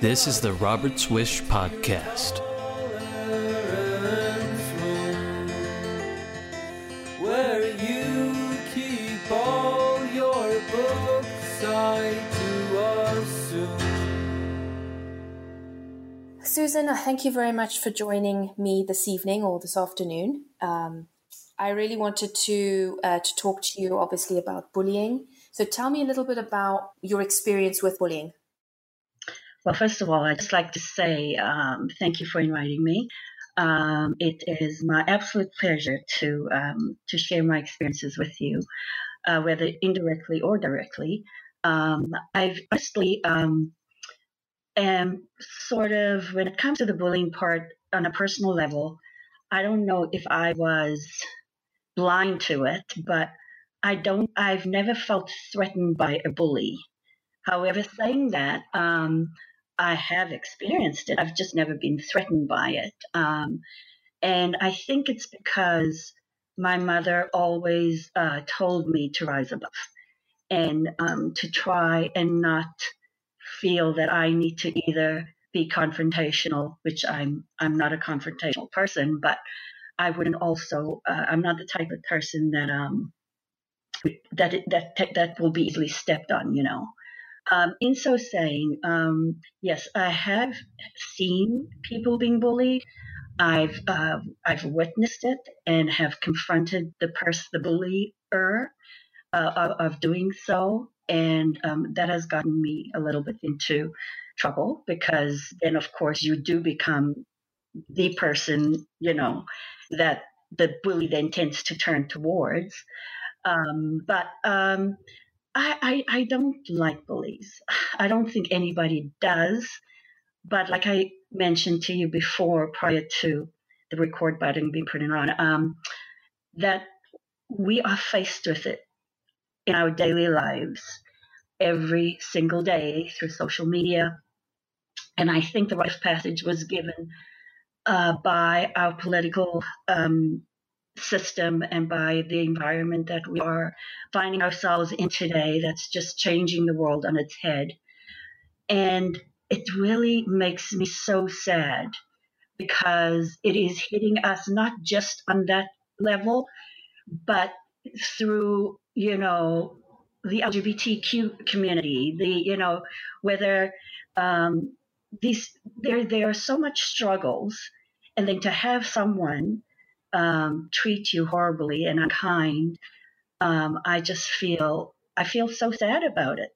This is the Robert's Wish Podcast. Where you keep all your books, I do assume. Susan, thank you very much for joining me this evening or this afternoon. Um, I really wanted to uh, to talk to you, obviously, about bullying. So, tell me a little bit about your experience with bullying. Well, first of all, I'd just like to say um, thank you for inviting me. Um, it is my absolute pleasure to um, to share my experiences with you, uh, whether indirectly or directly. Um, I've honestly um, am sort of when it comes to the bullying part on a personal level. I don't know if I was blind to it, but I don't. I've never felt threatened by a bully. However, saying that, um, I have experienced it. I've just never been threatened by it. Um, and I think it's because my mother always uh, told me to rise above and um, to try and not feel that I need to either be confrontational, which I'm I'm not a confrontational person, but I wouldn't also uh, I'm not the type of person that um that that that will be easily stepped on, you know. Um, in so saying, um, yes, I have seen people being bullied. I've uh, I've witnessed it and have confronted the person, the bullier, uh, of, of, doing so, and um, that has gotten me a little bit into trouble because then, of course, you do become the person, you know, that the bully then tends to turn towards. Um, but um, I, I, I don't like bullies. I don't think anybody does. But like I mentioned to you before, prior to the record button being put on, um, that we are faced with it in our daily lives every single day through social media. And I think the rite of passage was given uh, by our political um, system and by the environment that we are finding ourselves in today that's just changing the world on its head. And it really makes me so sad because it is hitting us not just on that level, but through, you know, the LGBTQ community, the, you know, whether um, these, there, there are so much struggles. And then to have someone um, treat you horribly and unkind, um, I just feel I feel so sad about it.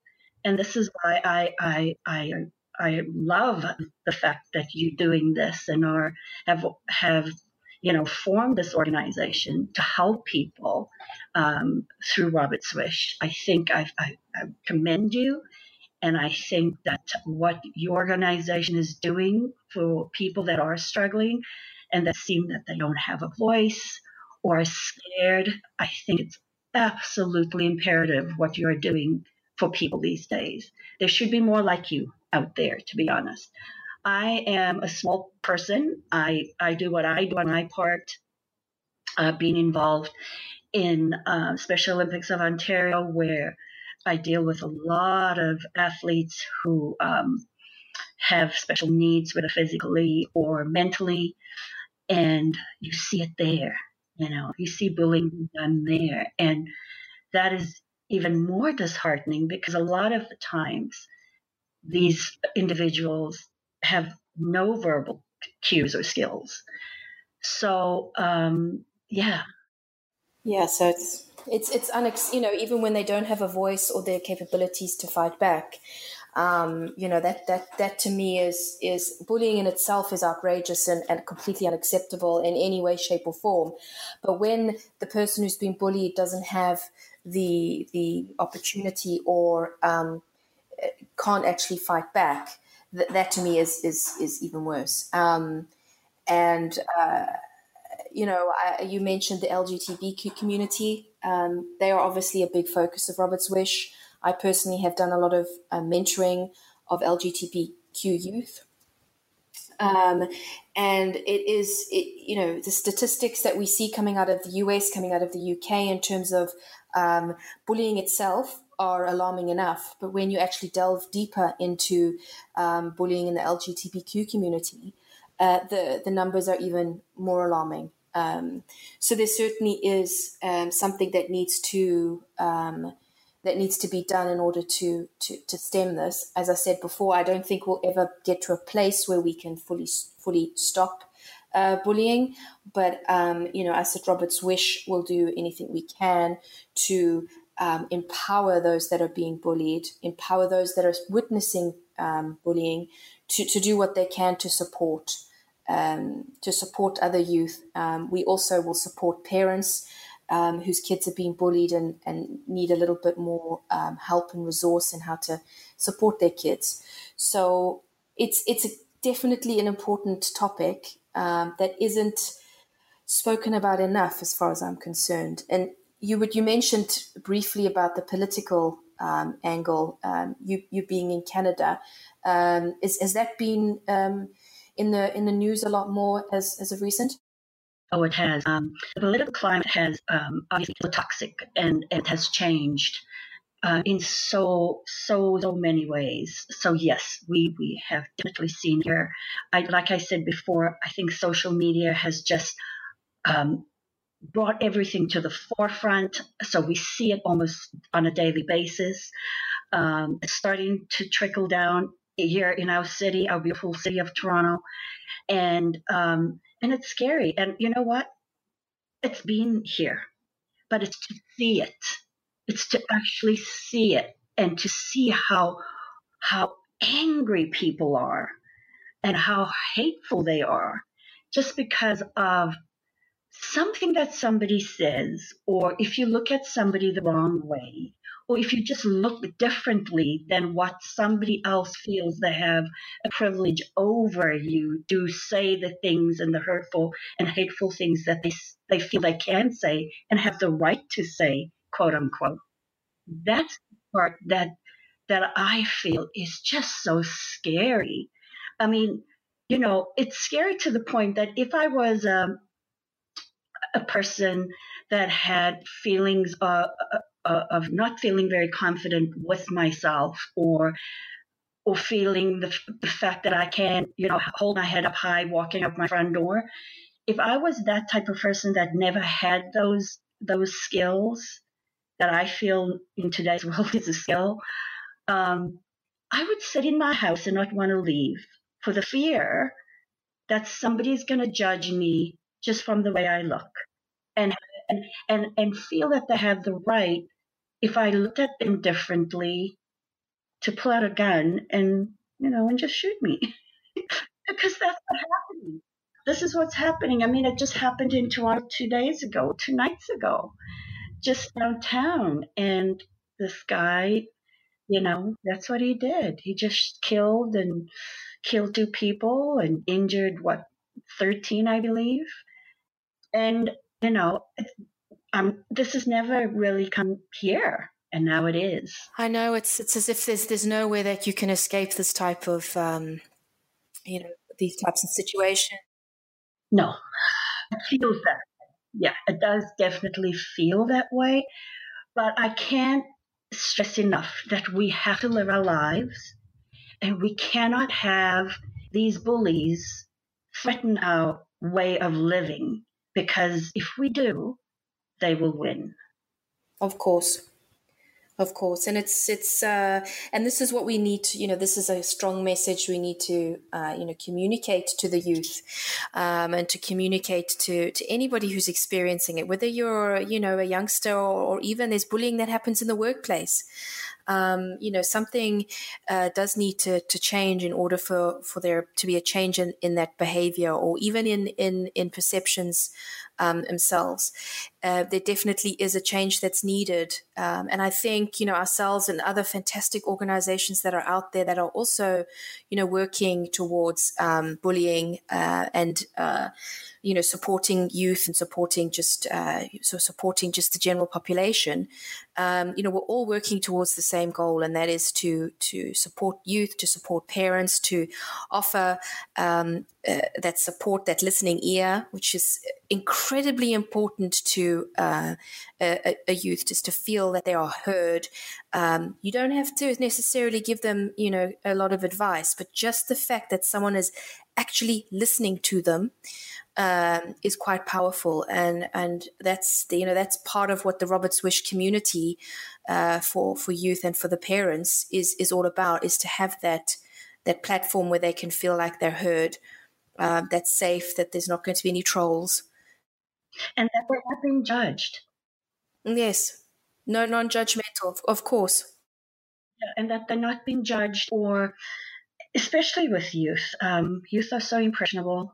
And this is why I I I I love the fact that you're doing this and are have have you know formed this organization to help people um, through Robert's Wish. I think I, I, I commend you. And I think that what your organization is doing for people that are struggling and that seem that they don't have a voice or are scared. I think it's absolutely imperative what you're doing for people these days. There should be more like you out there, to be honest. I am a small person. I, I do what I do on my part, uh, being involved in uh, Special Olympics of Ontario, where I deal with a lot of athletes who um, have special needs, whether physically or mentally and you see it there. You know, you see bullying done there. And that is even more disheartening because a lot of the times these individuals have no verbal cues or skills. So, um, yeah. Yeah, so it's it's it's unex- you know even when they don't have a voice or their capabilities to fight back, um, you know that that that to me is is bullying in itself is outrageous and, and completely unacceptable in any way, shape, or form. But when the person who's been bullied doesn't have the the opportunity or um, can't actually fight back, that, that to me is is is even worse. Um, and uh, you know, I, you mentioned the LGBTQ community. Um, they are obviously a big focus of Robert's Wish. I personally have done a lot of uh, mentoring of LGBTQ youth. Um, and it is, it, you know, the statistics that we see coming out of the US, coming out of the UK in terms of um, bullying itself are alarming enough. But when you actually delve deeper into um, bullying in the LGBTQ community, uh, the the numbers are even more alarming. Um, so there certainly is um, something that needs to um, that needs to be done in order to, to to stem this. As I said before, I don't think we'll ever get to a place where we can fully fully stop uh, bullying. But um, you know, as at Robert's Wish we'll do anything we can to um, empower those that are being bullied, empower those that are witnessing um, bullying, to to do what they can to support um, to support other youth. Um, we also will support parents. Um, whose kids are being bullied and, and need a little bit more help and resource in how to support their kids. So it's it's a, definitely an important topic um, that isn't spoken about enough, as far as I'm concerned. And you would you mentioned briefly about the political um, angle. Um, you you being in Canada, um, is has that been um, in the in the news a lot more as as of recent? Oh, it has. Um, the political climate has obviously toxic and it has changed uh, in so so so many ways. So yes, we we have definitely seen here. I like I said before, I think social media has just um, brought everything to the forefront. So we see it almost on a daily basis. Um, it's starting to trickle down here in our city, our beautiful city of Toronto, and um, and it's scary. And you know what? It's been here, but it's to see it it's to actually see it and to see how how angry people are and how hateful they are just because of something that somebody says or if you look at somebody the wrong way or if you just look differently than what somebody else feels they have a privilege over you to say the things and the hurtful and hateful things that they they feel they can say and have the right to say quote unquote. That's the part that that I feel is just so scary. I mean, you know, it's scary to the point that if I was um, a person that had feelings uh, uh, of not feeling very confident with myself or or feeling the, the fact that I can't, you know, hold my head up high walking up my front door. If I was that type of person that never had those those skills, that I feel in today's world is a skill, um, I would sit in my house and not want to leave for the fear that somebody's going to judge me just from the way I look and, and, and, and feel that they have the right, if I looked at them differently, to pull out a gun and, you know, and just shoot me. because that's what's happening. This is what's happening. I mean, it just happened in Toronto two days ago, two nights ago just downtown. And this guy, you know, that's what he did. He just killed and killed two people and injured, what, 13, I believe. And, you know, um, this has never really come here. And now it is. I know it's it's as if there's there's nowhere that you can escape this type of um, you know these types of situations. No, it feels that yeah, it does definitely feel that way. But I can't stress enough that we have to live our lives and we cannot have these bullies threaten our way of living because if we do, they will win. Of course. Of course. And it's it's uh, and this is what we need to you know this is a strong message we need to uh, you know communicate to the youth um, and to communicate to to anybody who's experiencing it whether you're you know a youngster or, or even there's bullying that happens in the workplace um, you know, something uh, does need to, to change in order for, for there to be a change in, in that behavior or even in, in, in perceptions um, themselves. Uh, there definitely is a change that's needed. Um, and I think, you know, ourselves and other fantastic organizations that are out there that are also, you know, working towards um, bullying uh, and, uh, you know, supporting youth and supporting just, uh, so supporting just the general population. Um, you know, we're all working towards the same goal, and that is to to support youth, to support parents, to offer um, uh, that support, that listening ear, which is incredibly important to uh, a, a, youth, just to feel that they are heard. Um, you don't have to necessarily give them, you know, a lot of advice, but just the fact that someone is actually listening to them um, is quite powerful, and and that's the, you know that's part of what the Robert's Wish community uh, for for youth and for the parents is is all about is to have that that platform where they can feel like they're heard, uh, that's safe, that there's not going to be any trolls, and that we're not being judged. Yes, no non-judgmental, of, of course, yeah, and that they're not being judged or especially with youth. Um, youth are so impressionable.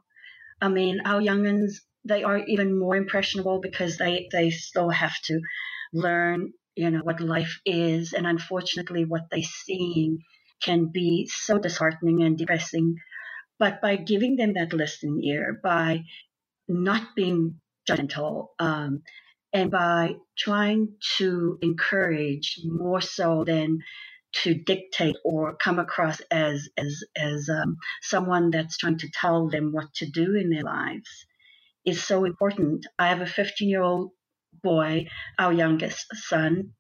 I mean, our youngins, they are even more impressionable because they, they still have to learn, you know, what life is. And unfortunately, what they're seeing can be so disheartening and depressing. But by giving them that listening ear, by not being gentle, um, and by trying to encourage more so than to dictate or come across as as as um, someone that's trying to tell them what to do in their lives is so important. I have a 15 year old boy, our youngest son,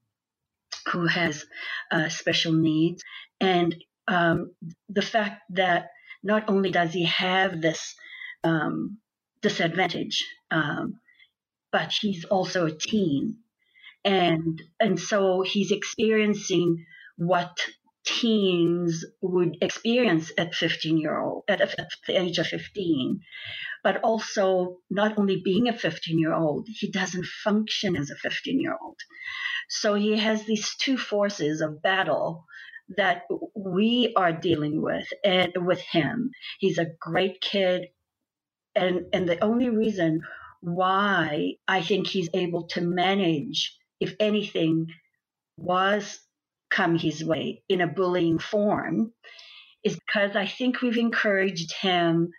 who has uh, special needs, and um, the fact that not only does he have this um, disadvantage, um, but he's also a teen, and and so he's experiencing what teens would experience at 15 year old at, at the age of 15 but also not only being a 15 year old he doesn't function as a 15 year old. So he has these two forces of battle that we are dealing with and with him. He's a great kid and and the only reason why i think he's able to manage if anything was come his way in a bullying form is because I think we've encouraged him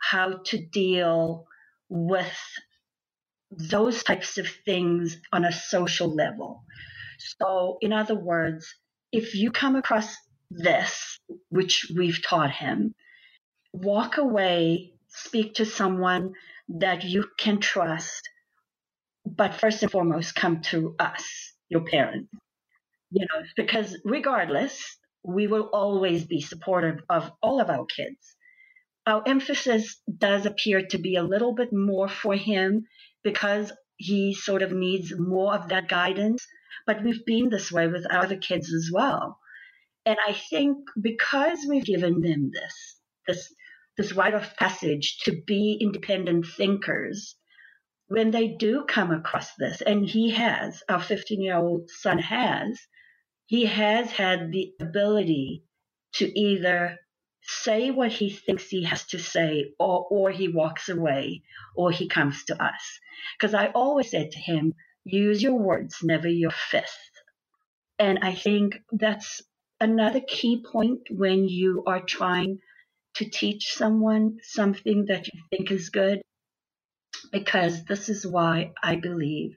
how to deal with those types of things on a social level. So, in other words, if you come across this, which we've taught him, walk away, speak to someone that you can trust, but first and foremost, come to us, your parent you know, because regardless, we will always be supportive of all of our kids. Our emphasis does appear to be a little bit more for him because he sort of needs more of that guidance. But we've been this way with other kids as well. And I think because we've given them this, this, this rite of passage to be independent thinkers, when they do come across this, and he has, our 15 year old son has, he has had the ability to either say what he thinks he has to say or, or he walks away or he comes to us. Because I always said to him, use your words, never your fists And I think that's another key point when you are trying to teach someone something that you think is good. Because this is why I believe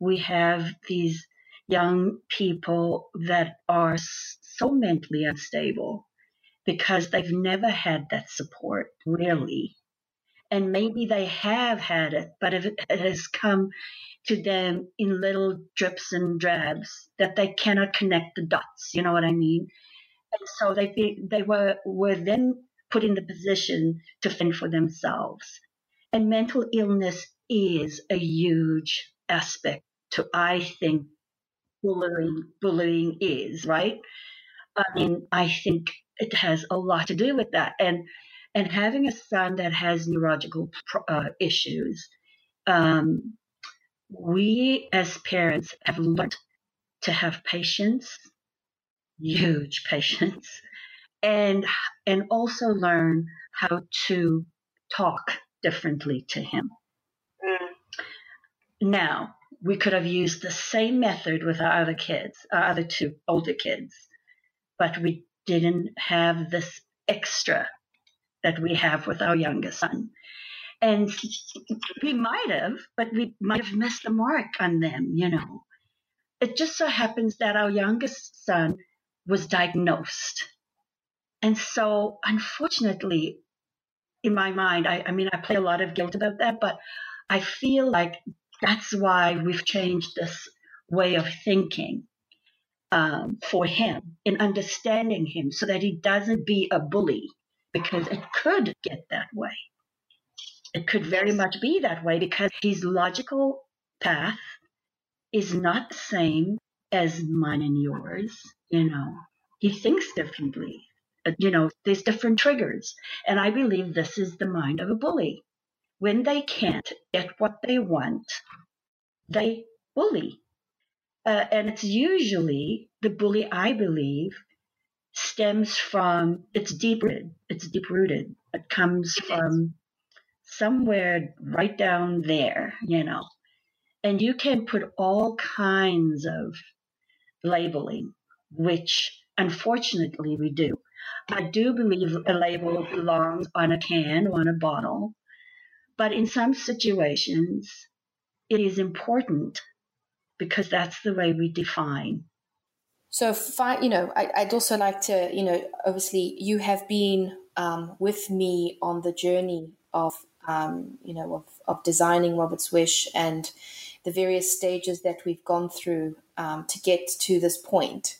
we have these young people that are so mentally unstable because they've never had that support, really. And maybe they have had it, but it has come to them in little drips and drabs that they cannot connect the dots. You know what I mean? And so they they were were then put in the position to fend for themselves. And mental illness is a huge aspect to I think bullying bullying is, right? I mean, I think it has a lot to do with that, and and having a son that has neurological uh, issues, um, we as parents have learned to have patience, huge patience, and and also learn how to talk differently to him. Mm. Now, we could have used the same method with our other kids, our other two older kids, but we didn't have this extra that we have with our younger son. And we might have, but we might have missed the mark on them, you know. it just so happens that our youngest son was diagnosed. And so, unfortunately, in my mind, I, I mean, I play a lot of guilt about that, but I feel like that's why we've changed this way of thinking um, for him in understanding him so that he doesn't be a bully because it could get that way. It could very much be that way because his logical path is not the same as mine and yours. You know, he thinks differently. You know, there's different triggers. And I believe this is the mind of a bully. When they can't get what they want, they bully. Uh, and it's usually the bully, I believe, stems from it's deep rooted. It's deep rooted. It comes from somewhere right down there, you know. And you can put all kinds of labeling, which unfortunately we do. I do believe a label belongs on a can or on a bottle, but in some situations, it is important because that's the way we define. So, you know, I, would also like to, you know, obviously you have been um, with me on the journey of, um, you know, of, of designing Robert's Wish and the various stages that we've gone through um, to get to this point.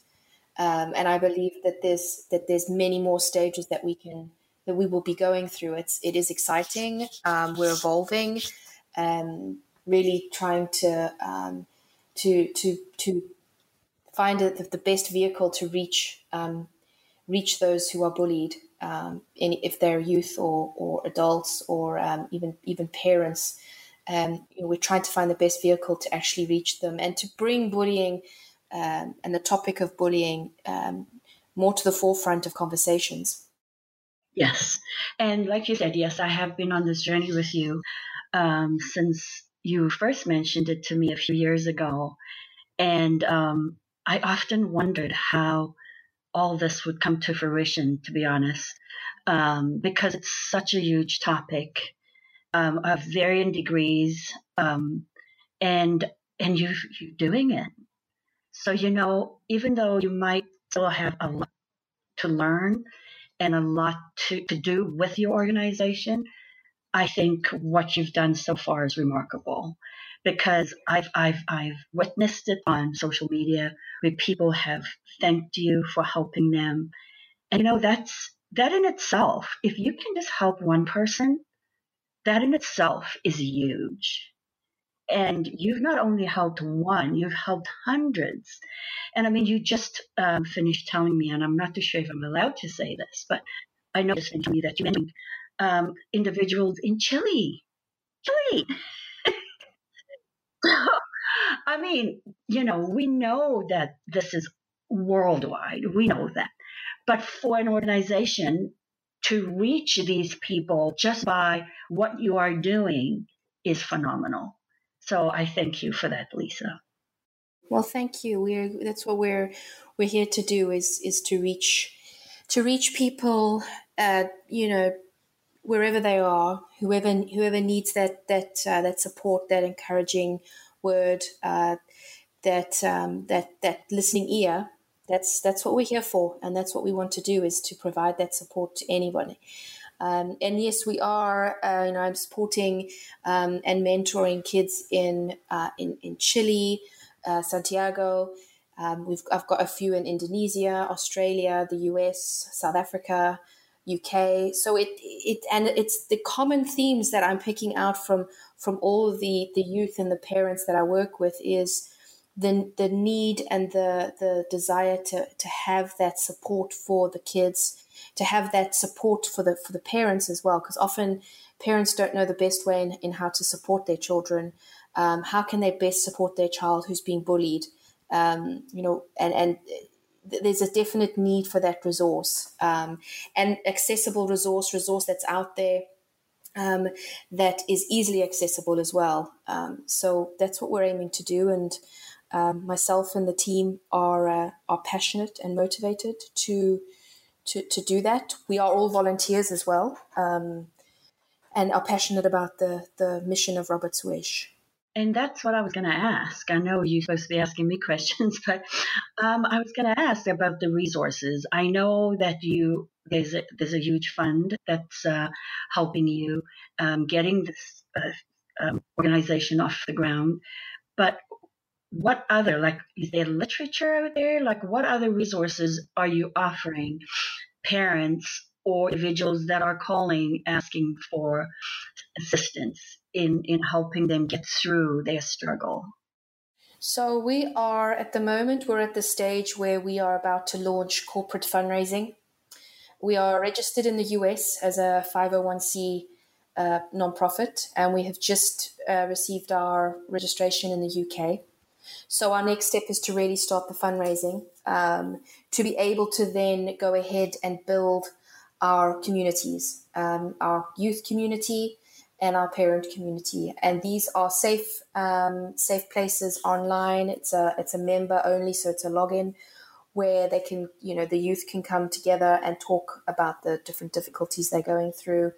Um, and I believe that there's that there's many more stages that we can that we will be going through. It's it is exciting. Um, we're evolving, and really trying to um, to to to find a, the best vehicle to reach um, reach those who are bullied, um, in, if they're youth or, or adults or um, even even parents. Um, you know, we're trying to find the best vehicle to actually reach them and to bring bullying um, and the topic of bullying um, more to the forefront of conversations. Yes, and like you said, yes, I have been on this journey with you um, since you first mentioned it to me a few years ago, and um, I often wondered how all this would come to fruition. To be honest, um, because it's such a huge topic um, of varying degrees, and and you you're doing it so, you know, even though you might still have a lot to learn and a lot to, to do with your organization, I think what you've done so far is remarkable because I've, I've, I've witnessed it on social media where people have thanked you for helping them. And, you know, that's, that in itself, if you can just help one person, that in itself is huge. And you've not only helped one, you've helped hundreds. And I mean, you just um, finished telling me, and I'm not too sure if I'm allowed to say this, but I know listening to me that you mentioned um, individuals in Chile. Chile. I mean, you know, we know that this is worldwide. We know that. But for an organization to reach these people just by what you are doing is phenomenal. So I thank you for that, Lisa. Well, thank you. We're that's what we're we're here to do is is to reach to reach people, uh, you know, wherever they are, whoever whoever needs that that uh, that support, that encouraging word, uh, that um, that that listening ear. That's that's what we're here for, and that's what we want to do is to provide that support to anybody. Um, and yes, we are. Uh, you know, I'm supporting um, and mentoring kids in uh, in, in Chile, uh, Santiago. Um, we've I've got a few in Indonesia, Australia, the US, South Africa, UK. So it it and it's the common themes that I'm picking out from from all the the youth and the parents that I work with is the the need and the the desire to to have that support for the kids to have that support for the for the parents as well, because often parents don't know the best way in, in how to support their children. Um, how can they best support their child who's being bullied? Um, you know, and and there's a definite need for that resource um, and accessible resource, resource that's out there um, that is easily accessible as well. Um, so that's what we're aiming to do, and um, myself and the team are uh, are passionate and motivated to to, to do that. We are all volunteers as well um, and are passionate about the, the mission of Robert's Wish. and that's what I was going to ask. I know you're supposed to be asking me questions, but um, I was going to ask about the resources. I know that you there's a, there's a huge fund that's uh, helping you um, getting this uh, um, organization off the ground, but what other like is there literature out there? Like what other resources are you offering parents or individuals that are calling asking for assistance in, in helping them get through their struggle? So we are at the moment we're at the stage where we are about to launch corporate fundraising. We are registered in the US as a 501c uh, nonprofit, and we have just uh, received our registration in the UK. So our next step is to really start the fundraising um, to be able to then go ahead and build our communities, um, our youth community and our parent community. And these are safe, um, safe places online. It's a it's a member only, so it's a login where they can, you know, the youth can come together and talk about the different difficulties they're going through.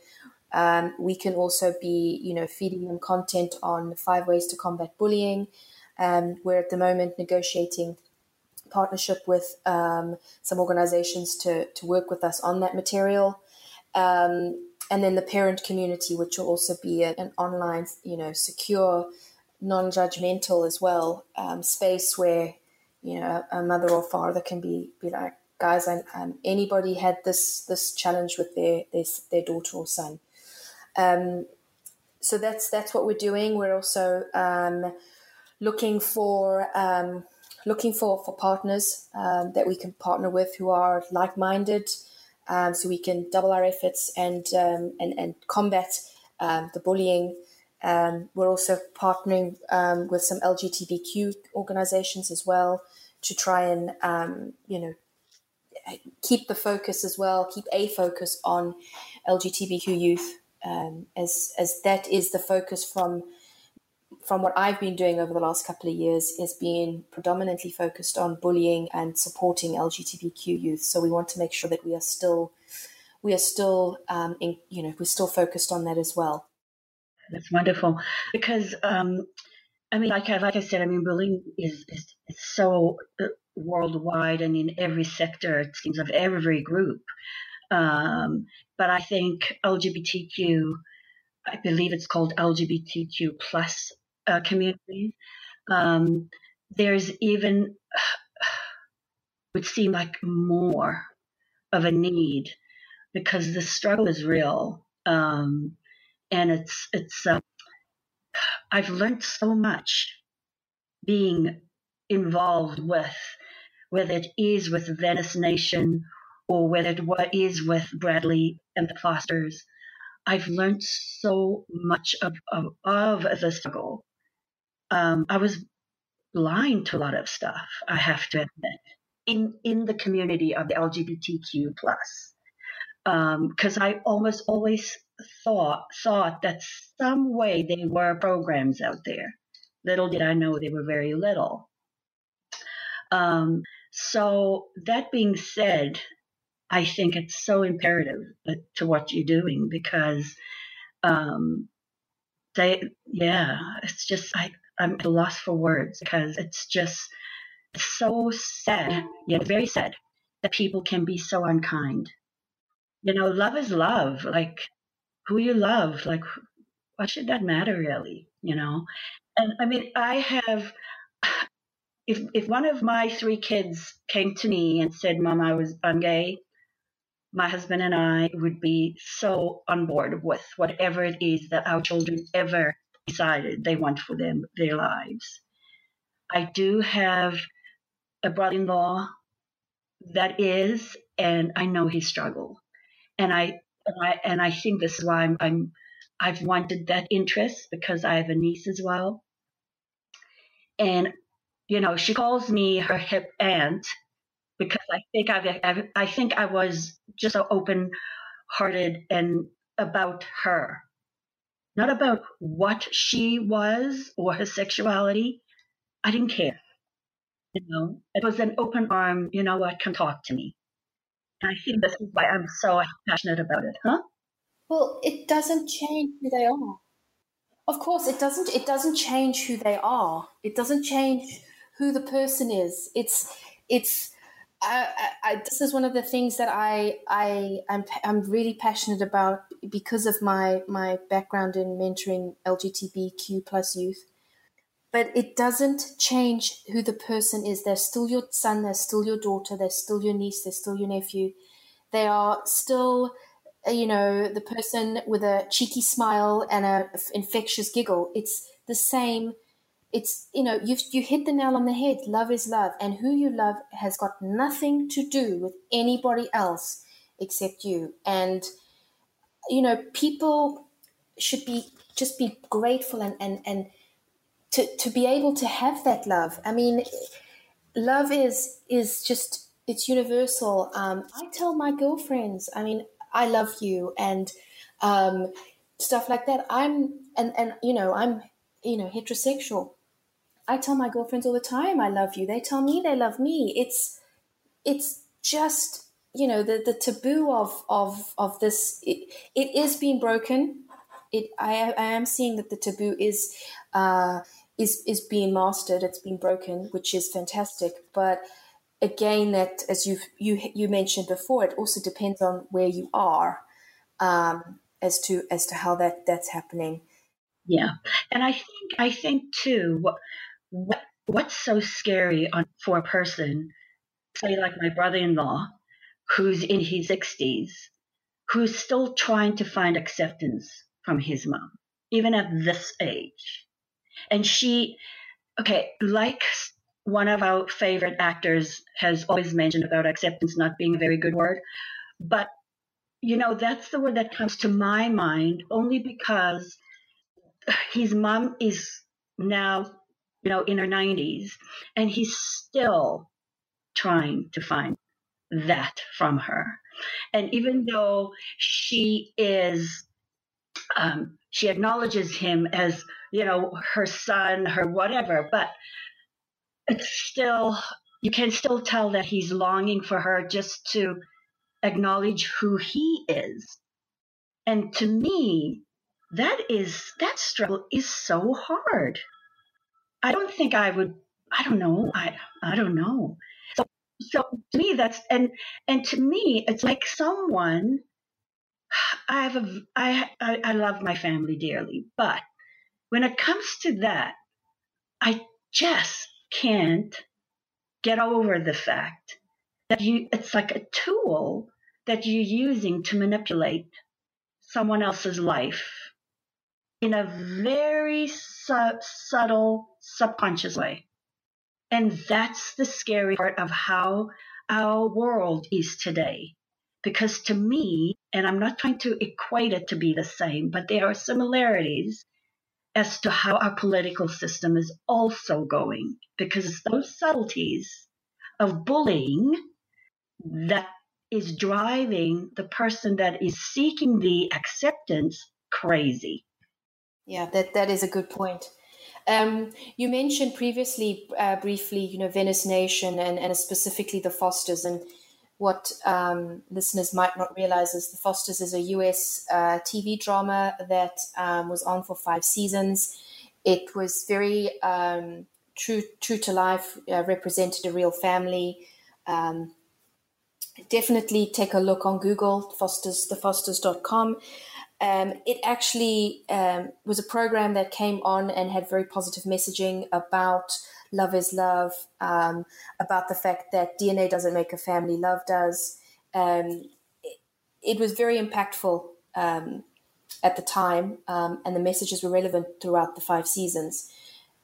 Um, we can also be, you know, feeding them content on five ways to combat bullying. Um, we're at the moment negotiating partnership with um, some organizations to, to work with us on that material. Um, and then the parent community, which will also be an online, you know, secure, non-judgmental as well um, space where, you know, a mother or father can be be like, guys, um, anybody had this this challenge with their their, their daughter or son. Um, so that's that's what we're doing. We're also um, looking for um, looking for for partners um, that we can partner with who are like minded, um, so we can double our efforts and um, and and combat um, the bullying. Um, we're also partnering with some LGBTQ organizations as well to try and you know keep the focus as well, keep a focus on LGBTQ youth, as as that is the focus from from what I've been doing over the last couple of years is being predominantly focused on bullying and supporting LGBTQ youth. So we want to make sure that we are still we are still um, in, you know we're still focused on that as well. That's wonderful because um, I mean, like I, like I said, I mean, bullying is is, is so uh, worldwide and in every sector. It seems of every group. Um, but I think LGBTQ, I believe it's called LGBTQ plus uh, community. Um, there's even would seem like more of a need because the struggle is real, um, and it's it's. Uh, I've learned so much being involved with, whether it is with Venice Nation or whether it is with Bradley and the Fosters. I've learned so much of, of, of the struggle um, I was blind to a lot of stuff. I have to admit, in in the community of the LGBTQ plus, because um, I almost always thought thought that some way there were programs out there. Little did I know they were very little. Um, so that being said, I think it's so imperative to what you're doing because um, they, yeah, it's just I I'm at a loss for words because it's just so sad, yet very sad, that people can be so unkind. You know, love is love. Like, who you love, like, what should that matter really? You know? And I mean, I have, if, if one of my three kids came to me and said, Mom, I was, I'm gay, my husband and I would be so on board with whatever it is that our children ever decided they want for them their lives. I do have a brother-in-law that is, and I know he struggled, and I and I and I think this is why I'm, I'm I've wanted that interest because I have a niece as well, and you know she calls me her hip aunt because I think I've, I've I think I was just so open hearted and about her not about what she was or her sexuality. I didn't care. You know, it was an open arm, you know what, come talk to me. And I think this is why I'm so passionate about it, huh? Well, it doesn't change who they are. Of course, it doesn't. It doesn't change who they are. It doesn't change who the person is. It's it's. I, I, this is one of the things that I I I'm, I'm really passionate about because of my my background in mentoring LGBTQ plus youth. But it doesn't change who the person is. They're still your son. They're still your daughter. They're still your niece. They're still your nephew. They are still uh, you know, the person with a cheeky smile and a infectious giggle. It's the same. It's you know, you you hit the nail on the head. Love is love, and who you love has got nothing to do with anybody else except you. And you know, people should be just be grateful and and and to to be able to have that love. I mean, love is is just it's universal. Um, I tell my girlfriends. I mean, I love you and um, stuff like that. I'm and and you know I'm you know heterosexual. I tell my girlfriends all the time I love you. They tell me they love me. It's it's just you know the the taboo of of of this. It, it is being broken. It I I am seeing that the taboo is. Uh, is is being mastered. It's been broken, which is fantastic. But again, that as you you you mentioned before, it also depends on where you are um, as to as to how that that's happening. Yeah, and I think I think too what what what's so scary on for a person, say like my brother-in-law, who's in his sixties, who's still trying to find acceptance from his mom, even at this age, and she, okay, like one of our favorite actors has always mentioned about acceptance not being a very good word. But, you know, that's the word that comes to my mind only because uh, his mom is now, you know, in her 90s and he's still trying to find that from her. And even though she is, um, she acknowledges him as, you know, her son, her whatever, but it's still you can still tell that he's longing for her just to acknowledge who he is. And to me, that is that struggle is so hard. I don't think I would I don't know. I I don't know. So so to me that's and and to me it's like someone I have a I I, I love my family dearly, but when it comes to that, I just can't get over the fact that you it's like a tool that you're using to manipulate someone else's life in a very su- subtle subconscious way and that's the scary part of how our world is today. Because to me and i'm not trying to equate it to be the same but there are similarities as to how our political system is also going, because those subtleties of bullying that is driving the person that is seeking the acceptance crazy. Yeah, that, that is a good point. Um, you mentioned previously, uh, briefly, you know, Venice Nation and, and specifically the Fosters. And what um, listeners might not realize is The Fosters is a US uh, TV drama that um, was on for five seasons. It was very um, true, true to life, uh, represented a real family. Um, definitely take a look on Google, Fosters, thefosters.com. Um, it actually um, was a program that came on and had very positive messaging about love is love, um, about the fact that DNA doesn't make a family, love does. Um, it, it, was very impactful um, at the time, um, and the messages were relevant throughout the five seasons.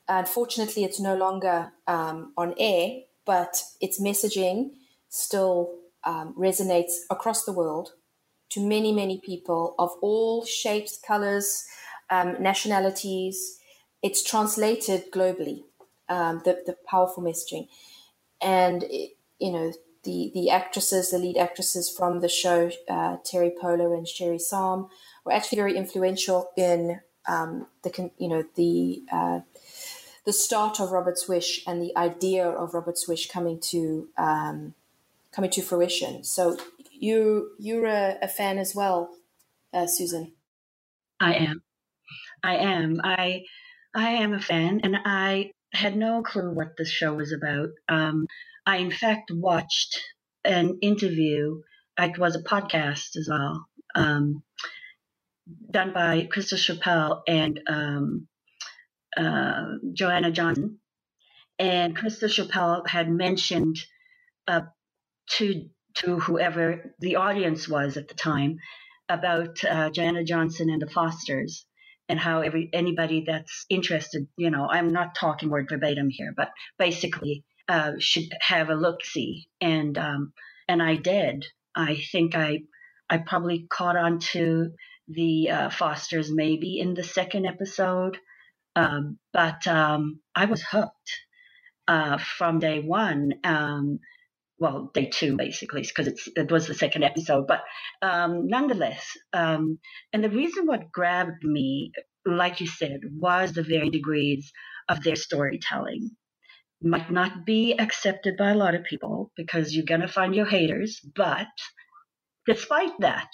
Unfortunately, it's no longer on air, but its messaging still resonates across the world to many, many people of all shapes, colors, nationalities. It's translated globally um, the, the powerful messaging. And, it, you know, the, the actresses, the lead actresses from the show, uh, Teri Polo and Sherri Saum, were actually very influential in um, the, you know, the, uh, the start of Robert's Wish and the idea of Robert's Wish coming to, um, coming to fruition. So you, you're a, a fan as well, uh, Susan. I am. I am. I I am a fan, and I had no clue what the show was about. Um, I in fact watched an interview. It was a podcast as well, um, done by Crystal Chappell and um, uh, Joanna Johnson. And Crystal Chappell had mentioned uh, to to whoever the audience was at the time about uh, Johnson and the Fosters and how every anybody that's interested, you know, I'm not talking word verbatim here, but basically uh, should have a look see, and um, and I did. I think I I probably caught on to the uh, Fosters maybe in the second episode, um, but um, I was hooked uh, from day one. Well, day two basically, because it was the second episode. But um, nonetheless, um, and the reason what grabbed me, like you said, was the varying degrees of their storytelling. Might not be accepted by a lot of people because you're gonna find your haters, but despite that,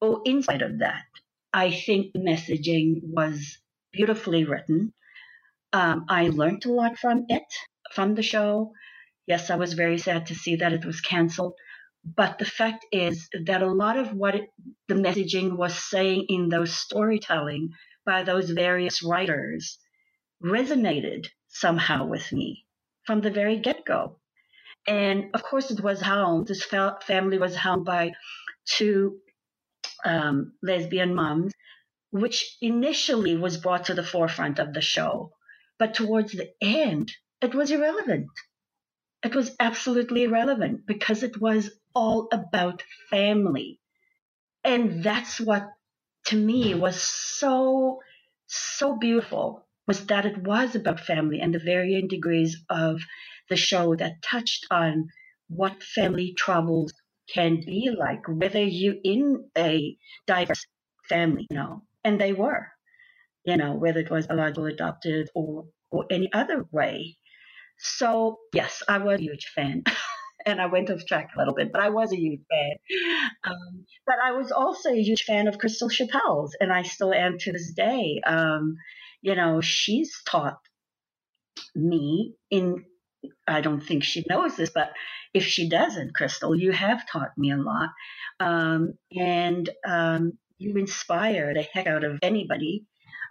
or in spite of that, I think the messaging was beautifully written. Um, I learned a lot from it, from the show. Yes, I was very sad to see that it was canceled. But the fact is that a lot of what it, the messaging was saying in those storytelling by those various writers resonated somehow with me from the very get go. And of course, it was hound. This family was hound by two um, lesbian moms, which initially was brought to the forefront of the show. But towards the end, it was irrelevant. It was absolutely irrelevant because it was all about family. And that's what to me was so, so beautiful was that it was about family and the varying degrees of the show that touched on what family troubles can be like, whether you're in a diverse family, you know, and they were, you know, whether it was biological, adopted, or or any other way. So yes, I was a huge fan. and I went off track a little bit, but I was a huge fan. Um, but I was also a huge fan of Crystal Chappell's, and I still am to this day. Um, you know, she's taught me in I don't think she knows this, but if she doesn't, Crystal, you have taught me a lot. Um, and um, you inspire the heck out of anybody,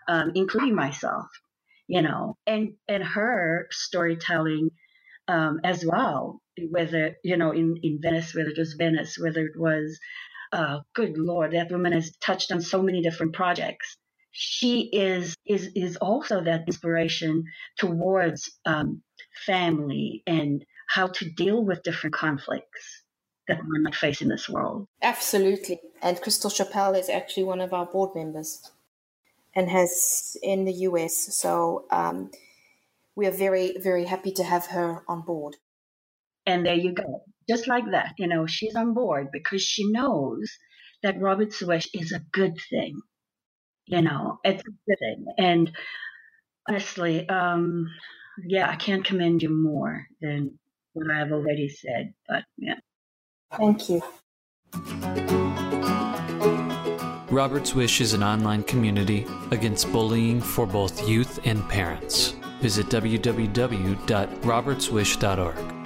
um, including myself, you know, and, and her storytelling um, as well, whether, you know, in, in Venice, whether it was Venice, whether it was, uh, good Lord, that woman has touched on so many different projects she is is is also that inspiration towards um, family and how to deal with different conflicts that we might face in this world. Absolutely. And Crystal Chappell is actually one of our board members and has in the US. So um, we are very, very happy to have her on board. And there you go. Just like that, you know, she's on board because she knows that Robert's Wish is a good thing. You know, it's a good thing. And honestly, um, yeah, I can't commend you more than what I've already said. But yeah. Thank you. Robert's Wish is an online community against bullying for both youth and parents. Visit www.robertswish.org.